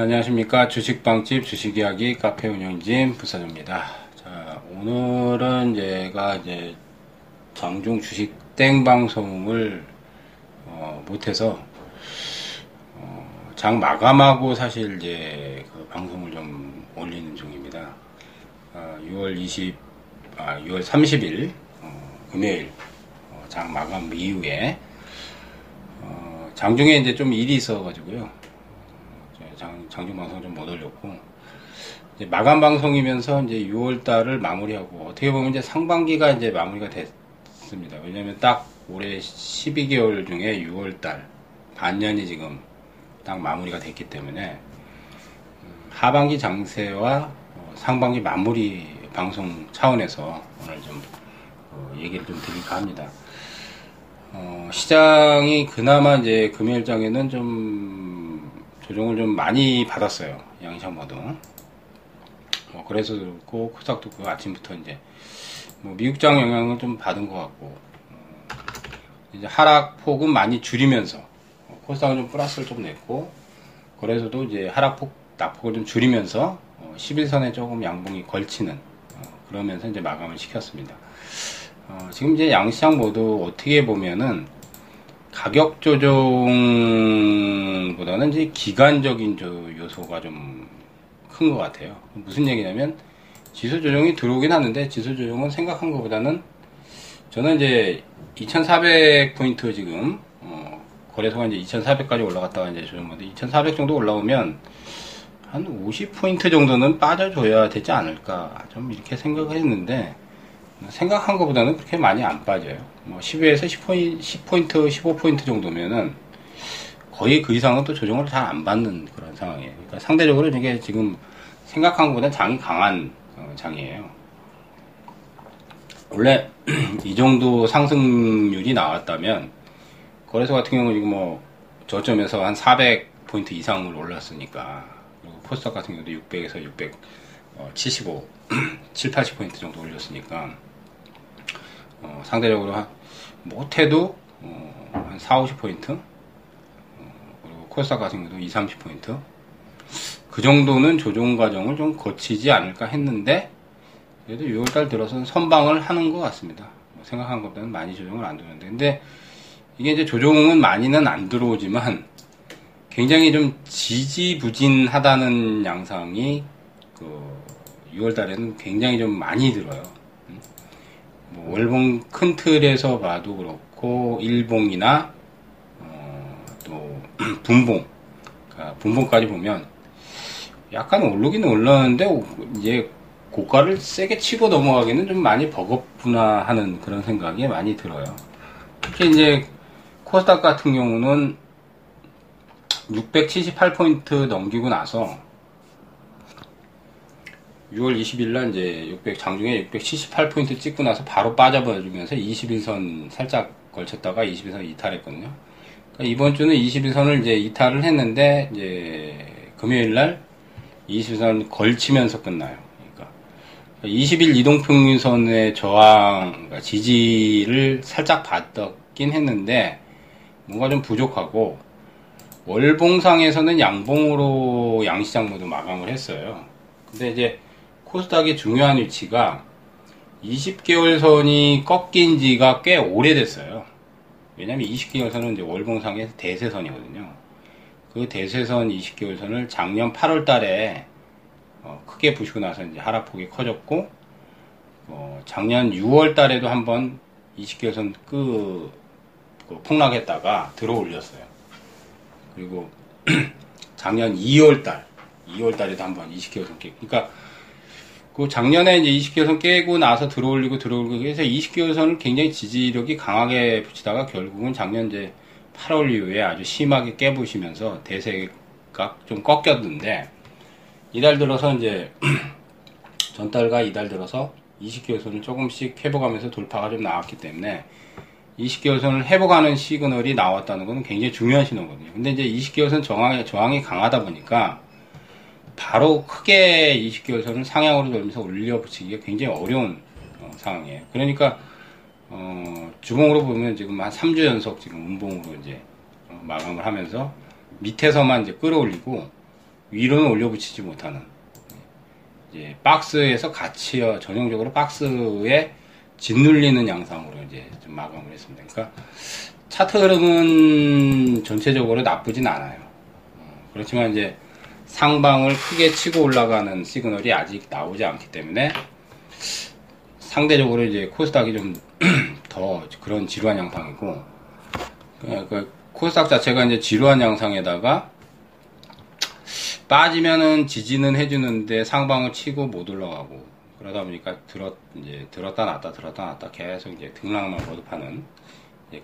자, 안녕하십니까. 주식방집 주식이야기 카페 운영진 부사장입니다. 자, 오늘은 제가 이제 장중 주식 땡 방송을 어, 못해서 어, 장 마감하고 사실 이제 그 방송을 좀 올리는 중입니다. 어, 6월 20, 아, 6월 30일 어, 금요일 어, 장 마감 이후에 어, 장중에 이제 좀 일이 있어가지고요. 장, 장중 방송 좀 못 올렸고 이제 마감 방송이면서 이제 6월 달을 마무리하고 어떻게 보면 이제 상반기가 이제 마무리가 됐습니다. 왜냐면 딱 올해 12개월 중에 6월 달 반년이 지금 딱 마무리가 됐기 때문에 음, 하반기 장세와 어, 상반기 마무리 방송 차원에서 오늘 좀 어, 얘기를 좀 드릴까 합니다. 어, 시장이 그나마 이제 금요일장에는 좀 조정을 좀 많이 받았어요. 양시장 모두. 뭐 그래서 그렇고 코스닥도 그 아침부터 이제 뭐 미국장 영향을 좀 받은 것 같고 어, 이제 하락폭은 많이 줄이면서 어, 코스닥은 좀 플러스를 좀 냈고 그래서도 이제 하락폭 낙폭을 좀 줄이면서 어, 11선에 조금 양봉이 걸치는 어, 그러면서 이제 마감을 시켰습니다. 어, 지금 이제 양시장 모두 어떻게 보면은 가격 조정보다는 이제 기간적인 요소가 좀 큰 것 같아요. 무슨 얘기냐면 지수 조정이 들어오긴 하는데 지수 조정은 생각한 것보다는 저는 이제 2,400포인트 지금 어, 거래소가 이제 2,400까지 올라갔다가 이제 조정인데 2,400 정도 올라오면 한 50포인트 정도는 빠져줘야 되지 않을까 좀 이렇게 생각을 했는데 생각한 것보다는 그렇게 많이 안 빠져요. 뭐 10에서 10포인트, 10포인트, 15포인트 정도면은 거의 그 이상은 또 조정을 잘 안 받는 그런 상황이에요. 그러니까 상대적으로 이게 지금 생각한 것보다 장이 강한 어, 장이에요. 원래 이 정도 상승률이 나왔다면 거래소 같은 경우는 지금 뭐 저점에서 한 400포인트 이상을 올랐으니까 그리고 포스터 같은 경우도 600에서 675, 7, 80포인트 정도 올렸으니까 어, 상대적으로 한, 못해도 어, 한 4, 50포인트 어, 그리고 코스닥 같은 경우도 2, 30포인트 그 정도는 조정 과정을 좀 거치지 않을까 했는데 그래도 6월달 들어서는 선방을 하는 것 같습니다. 뭐 생각한 것보다는 많이 조정을 안 들어오는데 근데 이게 이제 조정은 많이는 안 들어오지만 굉장히 좀 지지부진하다는 양상이 그 6월달에는 굉장히 좀 많이 들어요. 뭐 월봉 큰 틀에서 봐도 그렇고 일봉이나 어, 또 분봉, 그러니까 분봉까지 보면 약간 오르긴 올랐는데 이제 고가를 세게 치고 넘어가기는 좀 많이 버겁구나 하는 그런 생각이 많이 들어요. 특히 이제 코스닥 같은 경우는 678포인트 넘기고 나서 6월 20일 날 이제 600 장중에 678포인트 찍고 나서 바로 빠져버리면서 21선 살짝 걸쳤다가 21선 이탈했거든요. 그러니까 이번 주는 21선을 이제 이탈을 했는데 이제 금요일 날 21선 걸치면서 끝나요. 그러니까 20일 이동평균선의 저항 그러니까 지지를 살짝 받았긴 했는데 뭔가 좀 부족하고 월봉상에서는 양봉으로 양시장 모두 마감을 했어요. 근데 이제 코스닥의 중요한 위치가 20개월 선이 꺾인 지가 꽤 오래됐어요. 왜냐면 20개월 선은 이제 월봉상의 대세선이거든요. 그 대세선 20개월 선을 작년 8월 달에 어, 크게 부시고 나서 이제 하락폭이 커졌고, 어, 작년 6월 달에도 한번 20개월 선 그, 그 폭락했다가 들어 올렸어요. 그리고 작년 2월 달, 2월 달에도 한번 20개월 선 깨. 그러니까 그 작년에 이제 20개월선 깨고 나서 들어올리고 들어올리고 해서 20개월선을 굉장히 지지력이 강하게 붙이다가 결국은 작년 이제 8월 이후에 아주 심하게 깨부시면서 대세가 좀 꺾였는데 이달 들어서 이제 전달과 이달 들어서 20개월선을 조금씩 회복하면서 돌파가 좀 나왔기 때문에 20개월선을 회복하는 시그널이 나왔다는 것은 굉장히 중요한 신호거든요. 근데 이제 20개월선 저항이, 저항이 강하다 보니까 바로 크게 20개월선을 상향으로 돌면서 올려 붙이기가 굉장히 어려운 어, 상황이에요. 그러니까 어, 주봉으로 보면 지금 한 3주 연속 지금 운봉으로 이제 어, 마감을 하면서 밑에서만 이제 끌어올리고 위로는 올려붙이지 못하는 이제 박스에서 같이 전형적으로 박스에 짓눌리는 양상으로 이제 좀 마감을 했습니다. 그러니까 차트 흐름은 전체적으로 나쁘진 않아요. 어, 그렇지만 이제 상방을 크게 치고 올라가는 시그널이 아직 나오지 않기 때문에 상대적으로 이제 코스닥이 좀 더 그런 지루한 양상이고 그 코스닥 자체가 이제 지루한 양상에다가 빠지면은 지지는 해주는데 상방을 치고 못 올라가고 그러다 보니까 들었 이제 들었다 놨다 들었다 놨다 계속 이제 등락만 거듭하는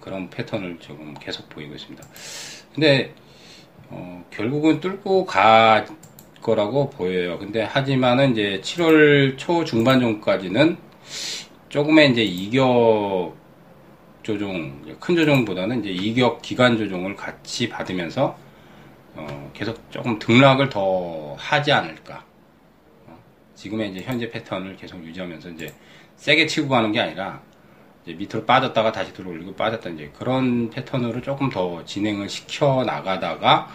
그런 패턴을 조금 계속 보이고 있습니다. 근데 어, 결국은 뚫고 갈 거라고 보여요. 근데 하지만은 이제 7월 초 중반 정도까지는 조금의 이제 이격 조정, 큰 조정보다는 이제 이격 기간 조정을 같이 받으면서 어, 계속 조금 등락을 더 하지 않을까. 어, 지금의 이제 현재 패턴을 계속 유지하면서 이제 세게 치고 가는 게 아니라 밑으로 빠졌다가 다시 들어올리고 빠졌다 이제 그런 패턴으로 조금 더 진행을 시켜 나가다가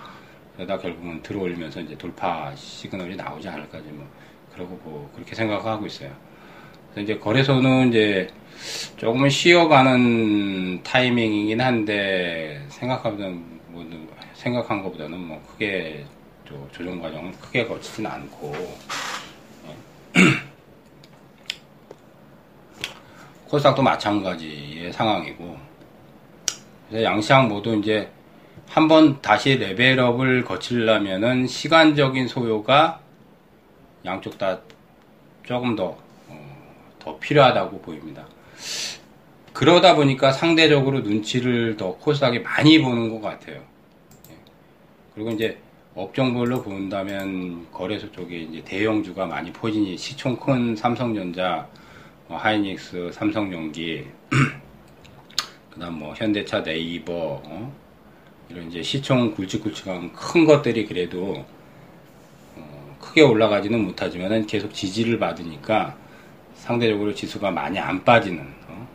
그러다 결국은 들어올리면서 이제 돌파 시그널이 나오지 않을까 뭐 그러고 뭐 그렇게 생각하고 있어요. 그래서 이제 거래소는 이제 조금은 쉬어가는 타이밍이긴 한데 생각하면 뭐 생각한 것보다는 뭐 크게 조정 과정은 크게 거치진 않고 코스닥도 마찬가지의 상황이고 그래서 양시장 모두 이제 한번 다시 레벨업을 거치려면은 시간적인 소요가 양쪽 다 조금 더, 어, 더 필요하다고 보입니다. 그러다 보니까 상대적으로 눈치를 더 코스닥이 많이 보는 것 같아요. 예. 그리고 이제 업종별로 본다면 거래소 쪽에 이제 대형주가 많이 포진이 시총 큰 삼성전자, 뭐 하이닉스, 삼성전기, 그다음 뭐 현대차, 네이버, 어? 이런 이제 시총 굵직굵직한 큰 것들이 그래도 어, 크게 올라가지는 못하지만은 계속 지지를 받으니까 상대적으로 지수가 많이 안 빠지는 어?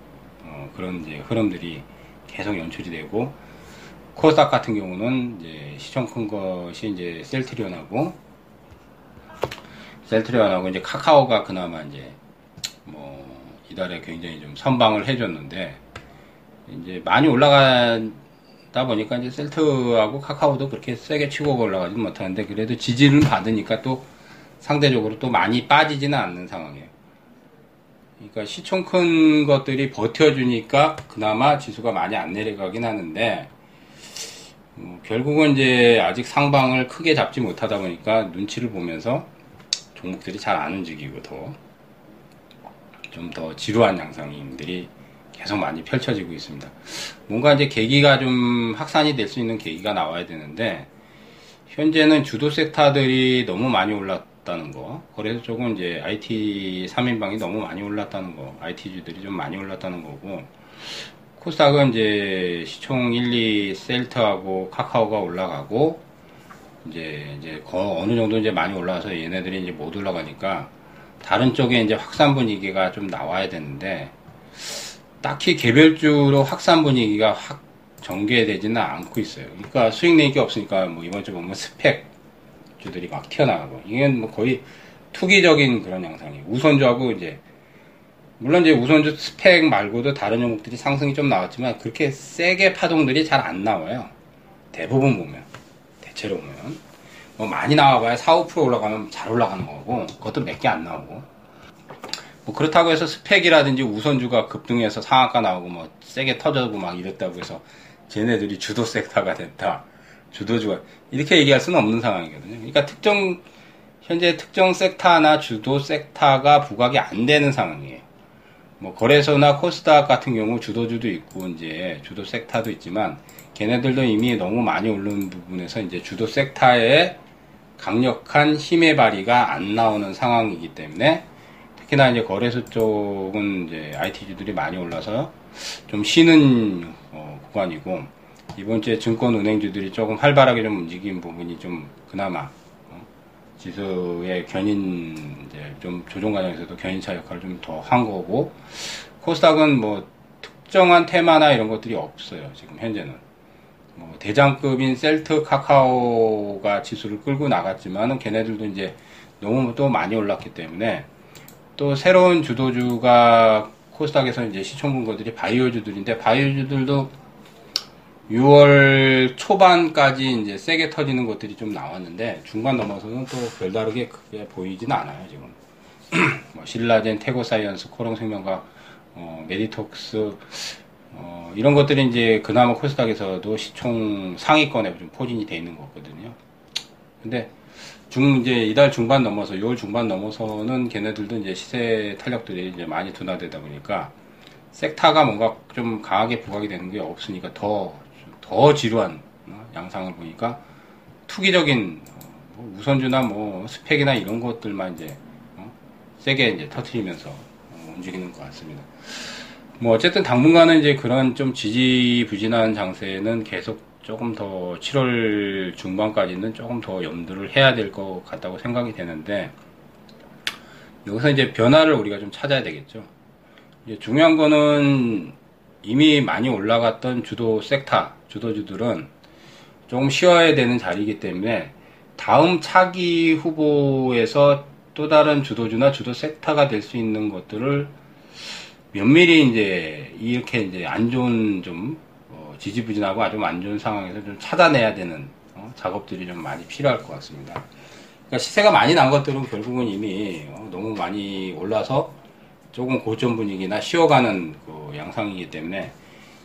어, 그런 이제 흐름들이 계속 연출이 되고 코스닥 같은 경우는 이제 시총 큰 것이 이제 셀트리온하고 셀트리온하고 이제 카카오가 그나마 이제 뭐 이달에 굉장히 좀 선방을 해줬는데 이제 많이 올라가다 보니까 이제 셀트하고 카카오도 그렇게 세게 치고 올라가지 못하는데 그래도 지지를 받으니까 또 상대적으로 또 많이 빠지지는 않는 상황이에요. 그러니까 시총 큰 것들이 버텨주니까 그나마 지수가 많이 안 내려가긴 하는데 어, 결국은 이제 아직 상방을 크게 잡지 못하다 보니까 눈치를 보면서 종목들이 잘 안 움직이고 더 좀 더 지루한 양상들이 계속 많이 펼쳐지고 있습니다. 뭔가 이제 계기가 좀 확산이 될 수 있는 계기가 나와야 되는데 현재는 주도 섹터들이 너무 많이 올랐다는 거. 그래서 조금 이제 IT 3인방이 너무 많이 올랐다는 거. IT주들이 좀 많이 올랐다는 거고. 코스닥은 이제 시총 1, 2 셀트하고 카카오가 올라가고 이제 이제 어느 정도 이제 많이 올라와서 얘네들이 이제 못 올라가니까 다른 쪽에 이제 확산 분위기가 좀 나와야 되는데 딱히 개별주로 확산 분위기가 확 전개되지는 않고 있어요. 그러니까 수익 내기 없으니까 뭐 이번 주 보면 스펙 주들이 막 튀어나가고 이게 뭐 거의 투기적인 그런 양상이에요. 우선주하고 이제 물론 이제 우선주 스펙 말고도 다른 종목들이 상승이 좀 나왔지만 그렇게 세게 파동들이 잘 안 나와요. 대부분 보면 대체로 보면 뭐 많이 나와봐야 4, 5% 올라가면 잘 올라가는 거고 그것도 몇 개 안 나오고 뭐 그렇다고 해서 스펙이라든지 우선주가 급등해서 상한가 나오고 뭐 세게 터져고 막 이랬다고 해서 쟤네들이 주도 섹터가 됐다 주도주가 이렇게 얘기할 수는 없는 상황이거든요. 그러니까 특정 현재 특정 섹터나 주도 섹터가 부각이 안 되는 상황이에요. 뭐 거래소나 코스닥 같은 경우 주도주도 있고 이제 주도 섹터도 있지만 걔네들도 이미 너무 많이 오른 부분에서 이제 주도 섹터의 강력한 힘의 발휘가 안 나오는 상황이기 때문에 특히나 이제 거래소 쪽은 이제 IT주들이 많이 올라서 좀 쉬는 어, 구간이고 이번 주에 증권은행주들이 조금 활발하게 좀 움직인 부분이 좀 그나마 지수의 견인 이제 좀 조정 과정에서도 견인차 역할을 좀 더 한 거고 코스닥은 뭐 특정한 테마나 이런 것들이 없어요 지금 현재는. 뭐 대장급인 셀트 카카오가 지수를 끌고 나갔지만은 걔네들도 이제 너무 또 많이 올랐기 때문에 또 새로운 주도주가 코스닥에서 이제 시총 본 것들이 바이오주들인데 바이오주들도 6월 초반까지 이제 세게 터지는 것들이 좀 나왔는데 중반 넘어서는 또 별다르게 크게 보이지는 않아요 지금. 뭐 신라젠, 테고사이언스, 코오롱생명과학, 메디톡스 어, 이런 것들이 이제 그나마 코스닥에서도 시총 상위권에 좀 포진이 돼 있는 거거든요. 근데 중 이제 이달 중반 넘어서 6월 중반 넘어서는 걔네들도 이제 시세 탄력들이 이제 많이 둔화되다 보니까 섹터가 뭔가 좀 강하게 부각이 되는 게 없으니까 더, 더 지루한 어, 양상을 보니까 투기적인 어, 뭐 우선주나 뭐 스펙이나 이런 것들만 이제 어, 세게 이제 터트리면서 움직이는 것 같습니다. 뭐 어쨌든 당분간은 이제 그런 좀 지지부진한 장세는 계속 조금 더 7월 중반까지는 조금 더 염두를 해야 될 것 같다고 생각이 되는데 여기서 이제 변화를 우리가 좀 찾아야 되겠죠. 이제 중요한 거는 이미 많이 올라갔던 주도 섹터, 주도주들은 조금 쉬어야 되는 자리이기 때문에 다음 차기 후보에서 또 다른 주도주나 주도 섹터가 될 수 있는 것들을 면밀히 이제 이렇게 이제 안 좋은 좀 어, 지지부진하고 아주 안 좋은 상황에서 좀 찾아내야 되는 어, 작업들이 좀 많이 필요할 것 같습니다. 그러니까 시세가 많이 난 것들은 결국은 이미 어, 너무 많이 올라서 조금 고점 분위기나 쉬어가는 그 양상이기 때문에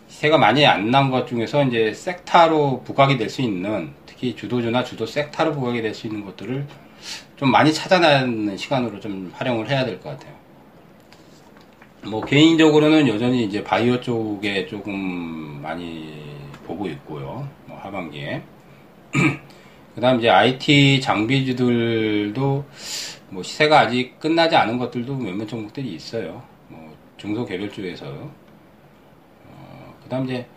시세가 많이 안 난 것 중에서 이제 섹타로 부각이 될 수 있는 특히 주도주나 주도 섹타로 부각이 될 수 있는 것들을 좀 많이 찾아내는 시간으로 좀 활용을 해야 될 것 같아요. 뭐 개인적으로는 여전히 이제 바이오 쪽에 조금 많이 보고 있고요. 뭐 하반기에. 그 다음 이제 IT 장비주들도 뭐 시세가 아직 끝나지 않은 것들도 몇몇 종목들이 있어요. 뭐 중소 개별주에서. 어, 그 다음 이제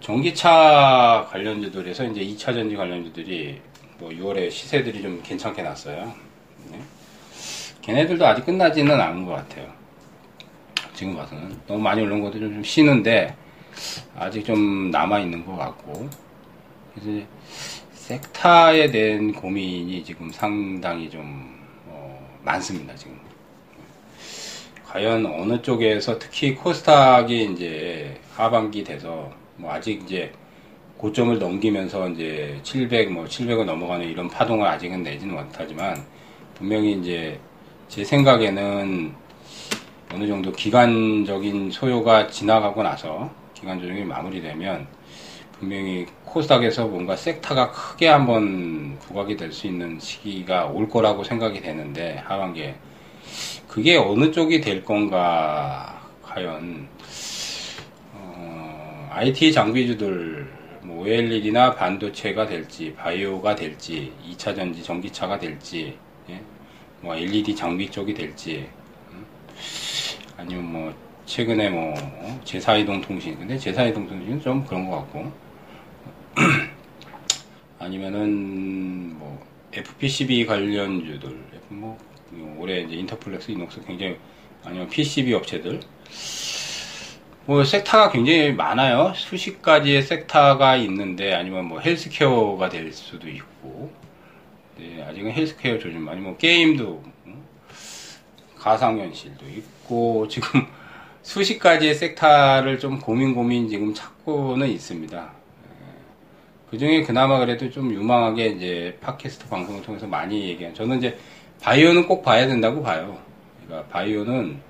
전기차 관련주들에서 이제 2차 전지 관련주들이 뭐 6월에 시세들이 좀 괜찮게 났어요. 네. 걔네들도 아직 끝나지는 않은 것 같아요. 지금 봐서는. 너무 많이 올라온 것도 좀, 쉬는데 아직 좀 남아 있는 것 같고. 그래서 섹타에 대한 고민이 지금 상당히 좀 어, 많습니다 지금. 과연 어느 쪽에서 특히 코스닥이 이제 하반기 돼서 뭐 아직 이제 고점을 넘기면서 이제 700, 뭐 700을 넘어가는 이런 파동을 아직은 내지는 못하지만 분명히 이제 제 생각에는 어느 정도 기간적인 소요가 지나가고 나서 기간 조정이 마무리되면 분명히 코스닥에서 뭔가 섹터가 크게 한번 부각이 될 수 있는 시기가 올 거라고 생각이 되는데 하반기에 그게 어느 쪽이 될 건가 과연 어, IT 장비주들 뭐 OLED나 반도체가 될지 바이오가 될지 2차 전지 전기차가 될지 예? 뭐 LED 장비 쪽이 될지 아니면 뭐 최근에 뭐 어? 제사이동 통신 근데 제사이동 통신은 좀 그런 것 같고. 아니면은 뭐 FPCB 관련주들 뭐 올해 이제 인터플렉스 이녹스 굉장히 아니면 PCB 업체들. 뭐 섹터가 굉장히 많아요. 수십 가지의 섹터가 있는데 아니면 뭐 헬스케어가 될 수도 있고. 네, 아직은 헬스케어 조짐 아니면 뭐 게임도 가상현실도 있고 지금 수십 가지의 섹터를 좀 고민 고민 지금 찾고는 있습니다. 예. 그 중에 그나마 그래도 좀 유망하게 이제 팟캐스트 방송을 통해서 많이 얘기한 저는 이제 바이오는 꼭 봐야 된다고 봐요. 그러니까 바이오는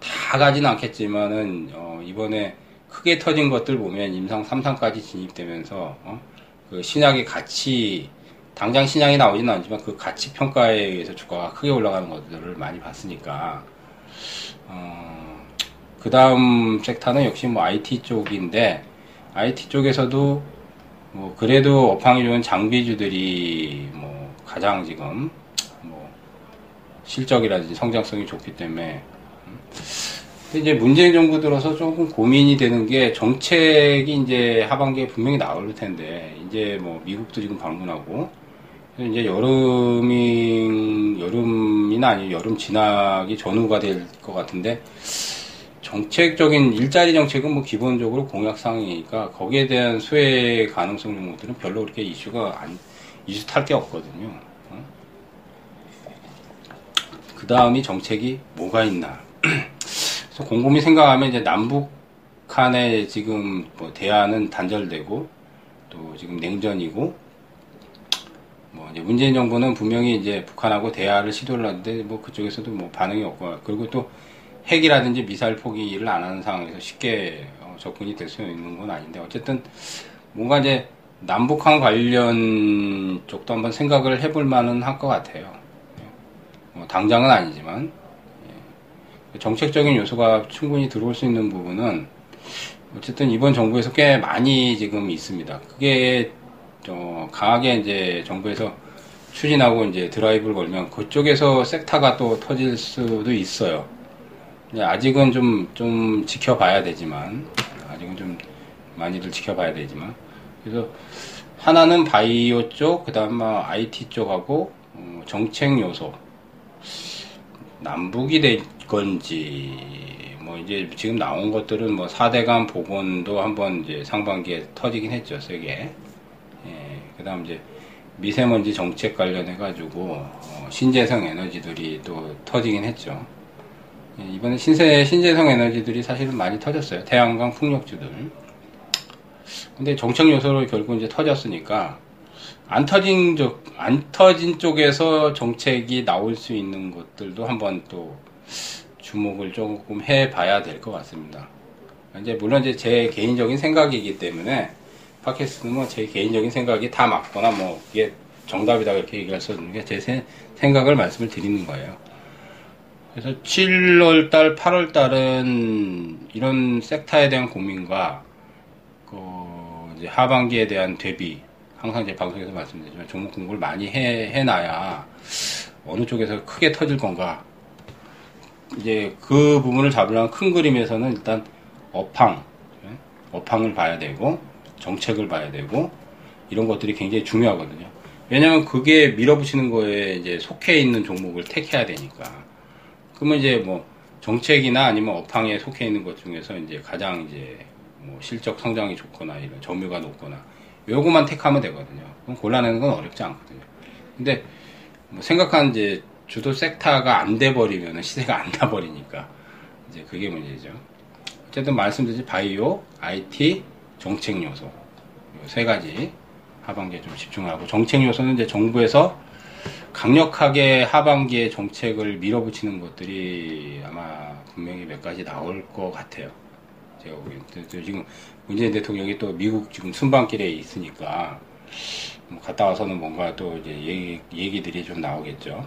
다 가지는 않겠지만은 어 이번에 크게 터진 것들 보면 임상 3상까지 진입되면서 어 그 신약의 가치 당장 신약이 나오지는 않지만 그 가치 평가에 의해서 주가가 크게 올라가는 것들을 많이 봤으니까 어, 그 다음 섹터는 역시 뭐 IT 쪽인데 IT 쪽에서도 뭐 그래도 업황이 좋은 장비주들이 뭐 가장 지금 뭐 실적이라든지 성장성이 좋기 때문에 음. 이제 문재인 정부 들어서 조금 고민이 되는 게 정책이 이제 하반기에 분명히 나올 텐데 이제 뭐 미국도 지금 방문하고 이제 여름이 여름이나 아니 여름 지나기 전후가 될 것 같은데 정책적인 일자리 정책은 뭐 기본적으로 공약 사항이니까 거기에 대한 수혜 가능성 정도들은 별로 그렇게 이슈가 안, 이슈 탈 게 없거든요. 어? 그 다음이 정책이 뭐가 있나. 그래서 곰곰이 생각하면 이제 남북 간에 지금 뭐 대화는 단절되고 또 지금 냉전이고 뭐 이제 문재인 정부는 분명히 이제 북한하고 대화를 시도를 하는데 뭐 그쪽에서도 뭐 반응이 없고 그리고 또 핵이라든지 미사일 포기를 안 하는 상황에서 쉽게 어, 접근이 될 수 있는 건 아닌데 어쨌든 뭔가 이제 남북한 관련 쪽도 한번 생각을 해볼 만은 할 것 같아요. 뭐 당장은 아니지만 예. 정책적인 요소가 충분히 들어올 수 있는 부분은 어쨌든 이번 정부에서 꽤 많이 지금 있습니다. 그게 어, 강하게 이제 정부에서 추진하고 이제 드라이브를 걸면 그쪽에서 섹타가 또 터질 수도 있어요. 아직은 좀, 좀 지켜봐야 되지만, 아직은 좀 많이들 지켜봐야 되지만, 그래서 하나는 바이오 쪽, 그 다음 뭐 IT 쪽하고, 어, 정책 요소, 남북이 될 건지, 뭐 이제 지금 나온 것들은 뭐 4대간 복원도 한번 이제 상반기에 터지긴 했죠, 세게. 예, 그 다음 이제 미세먼지 정책 관련해 가지고, 어, 신재생 에너지들이 또 터지긴 했죠. 예, 이번에 신세, 신재생 에너지들이 사실은 많이 터졌어요. 태양광 풍력주들. 근데 정책 요소로 결국 이제 터졌으니까, 안 터진 쪽, 안 터진 쪽에서 정책이 나올 수 있는 것들도 한번 또 주목을 조금 해 봐야 될 것 같습니다. 이제 물론 이제 제 개인적인 생각이기 때문에 팟캐스트는 뭐 제 개인적인 생각이 다 맞거나 뭐 이게 정답이다 이렇게 얘기할 수 없는 게 제 생각을 말씀을 드리는 거예요. 그래서 7월 달, 8월 달은 이런 섹터에 대한 고민과 그 이제 하반기에 대한 대비 항상 제 방송에서 말씀드리지만 종목 공부를 많이 해, 해놔야 어느 쪽에서 크게 터질 건가 이제 그 부분을 잡으려면 큰 그림에서는 일단 예? 업황을 봐야 되고 정책을 봐야 되고 이런 것들이 굉장히 중요하거든요 왜냐면 그게 밀어붙이는 거에 이제 속해 있는 종목을 택해야 되니까 그러면 이제 뭐 정책이나 아니면 업황에 속해 있는 것 중에서 이제 가장 이제 뭐 실적 성장이 좋거나 이런 점유가 높거나 요거만 택하면 되거든요. 그럼 골라내는 건 어렵지 않거든요. 근데 뭐 생각한 이제 주도 섹터가 안 돼 버리면 시세가 안 나 버리니까 이제 그게 문제죠. 어쨌든 말씀드린 바이오, IT, 정책 요소 세 가지 하반기에 좀 집중하고 정책 요소는 이제 정부에서 강력하게 하반기에 정책을 밀어붙이는 것들이 아마 분명히 몇 가지 나올 것 같아요. 제가 보기엔. 지금 문재인 대통령이 또 미국 지금 순방길에 있으니까 뭐 갔다 와서는 뭔가 또 이제 얘기, 얘기들이 좀 나오겠죠.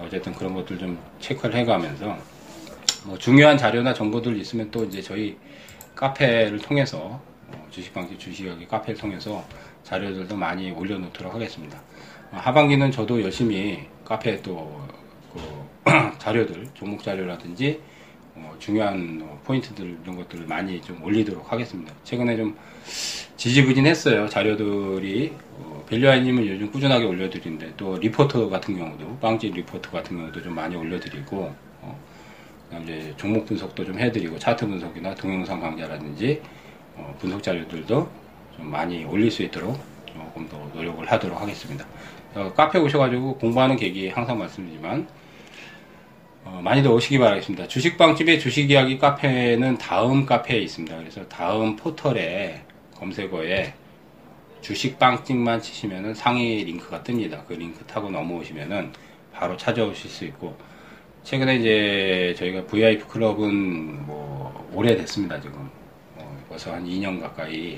어쨌든 그런 것들 좀 체크를 해가면서 뭐 중요한 자료나 정보들 있으면 또 이제 저희 카페를 통해서 어, 주식방지 주식하기 카페를 통해서 자료들도 많이 올려놓도록 하겠습니다. 하반기는 저도 열심히 카페에 또 그 자료들, 종목 자료라든지 어, 중요한 어, 포인트들 이런 것들을 많이 좀 올리도록 하겠습니다. 최근에 좀 지지부진했어요. 자료들이 어, 밸류아이님은 요즘 꾸준하게 올려드리는데 또 리포트 같은 경우도 빵집 리포트 같은 경우도 좀 많이 올려드리고 어, 그다음 이제 종목 분석도 좀 해드리고 차트 분석이나 동영상 강좌라든지 어, 분석 자료들도 좀 많이 올릴 수 있도록 조금 더 노력을 하도록 하겠습니다. 어, 카페 오셔가지고 공부하는 계기 항상 말씀드리지만 어, 많이들 오시기 바라겠습니다. 주식방집의 주식이야기 카페는 다음 카페에 있습니다. 그래서 다음 포털에 검색어에 주식빵집만 치시면은 상위 링크가 뜹니다. 그 링크 타고 넘어오시면은 바로 찾아오실 수 있고 최근에 이제 저희가 VIP 클럽은 뭐 오래됐습니다 지금 어, 벌써 한 2년 가까이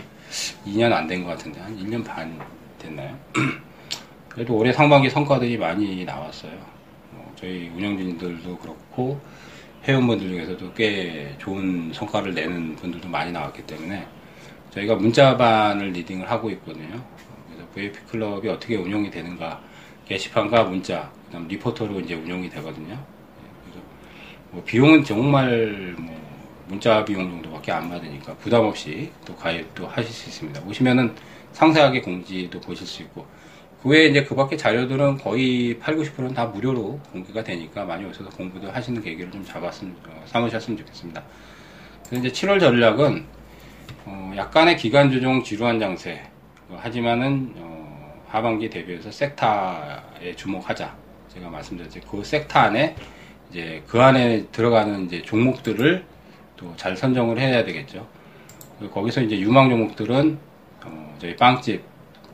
2년 안 된 것 같은데 한 1년 반 됐나요? 그래도 올해 상반기 성과들이 많이 나왔어요. 뭐 저희 운영진들도 그렇고 회원분들 중에서도 꽤 좋은 성과를 내는 분들도 많이 나왔기 때문에 저희가 문자반을 리딩을 하고 있거든요. 그래서 VP 클럽이 어떻게 운영이 되는가 게시판과 문자, 그다음 리포터로 이제 운영이 되거든요. 그래서 뭐 비용은 정말 뭐 문자 비용 정도밖에 안 받으니까 부담 없이 또 가입도 하실 수 있습니다. 오시면은 상세하게 공지도 보실 수 있고 그 외에 이제 그 밖에 자료들은 거의 8, 90%는 다 무료로 공개가 되니까 많이 오셔서 공부도 하시는 계기를 좀 잡았으면, 어, 삼으셨으면 좋겠습니다. 그래서 이제 7월 전략은 어, 약간의 기간 조정 지루한 장세. 어, 하지만은 어, 하반기 대비해서 섹타에 주목하자. 제가 말씀드렸죠. 그 섹타 안에 이제 그 안에 들어가는 이제 종목들을 또 잘 선정을 해야 되겠죠. 거기서 이제 유망 종목들은 어, 저희 빵집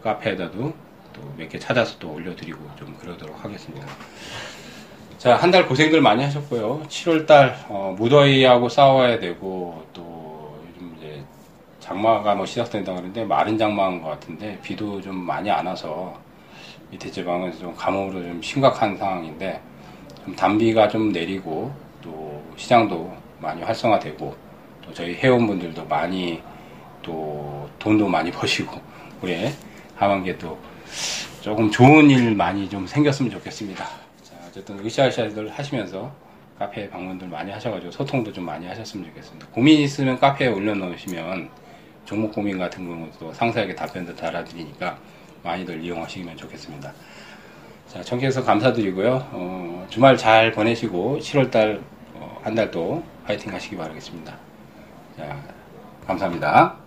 카페에다도 또 몇 개 찾아서 또 올려드리고 좀 그러도록 하겠습니다. 자, 한 달 고생들 많이 하셨고요. 7월달 어, 무더위하고 싸워야 되고 또 요즘 이제 장마가 뭐 시작된다 그러는데 마른 장마인 것 같은데 비도 좀 많이 안 와서 밑에 지방은 좀 가뭄으로 좀 심각한 상황인데 좀 단비가 좀 내리고 또 시장도 많이 활성화되고 또 저희 회원분들도 많이 또 돈도 많이 버시고 올해 하반기에 또 조금 좋은 일 많이 좀 생겼으면 좋겠습니다. 자, 어쨌든 으쌰으쌰들 하시면서 카페 방문들 많이 하셔가지고 소통도 좀 많이 하셨으면 좋겠습니다. 고민 있으면 카페에 올려놓으시면 종목 고민 같은 경우도 상세하게 답변도 달아드리니까 많이들 이용하시면 좋겠습니다. 자, 청취해서 감사드리고요. 어, 주말 잘 보내시고 7월달 한달 또 파이팅 하시기 바라겠습니다. 자, 감사합니다.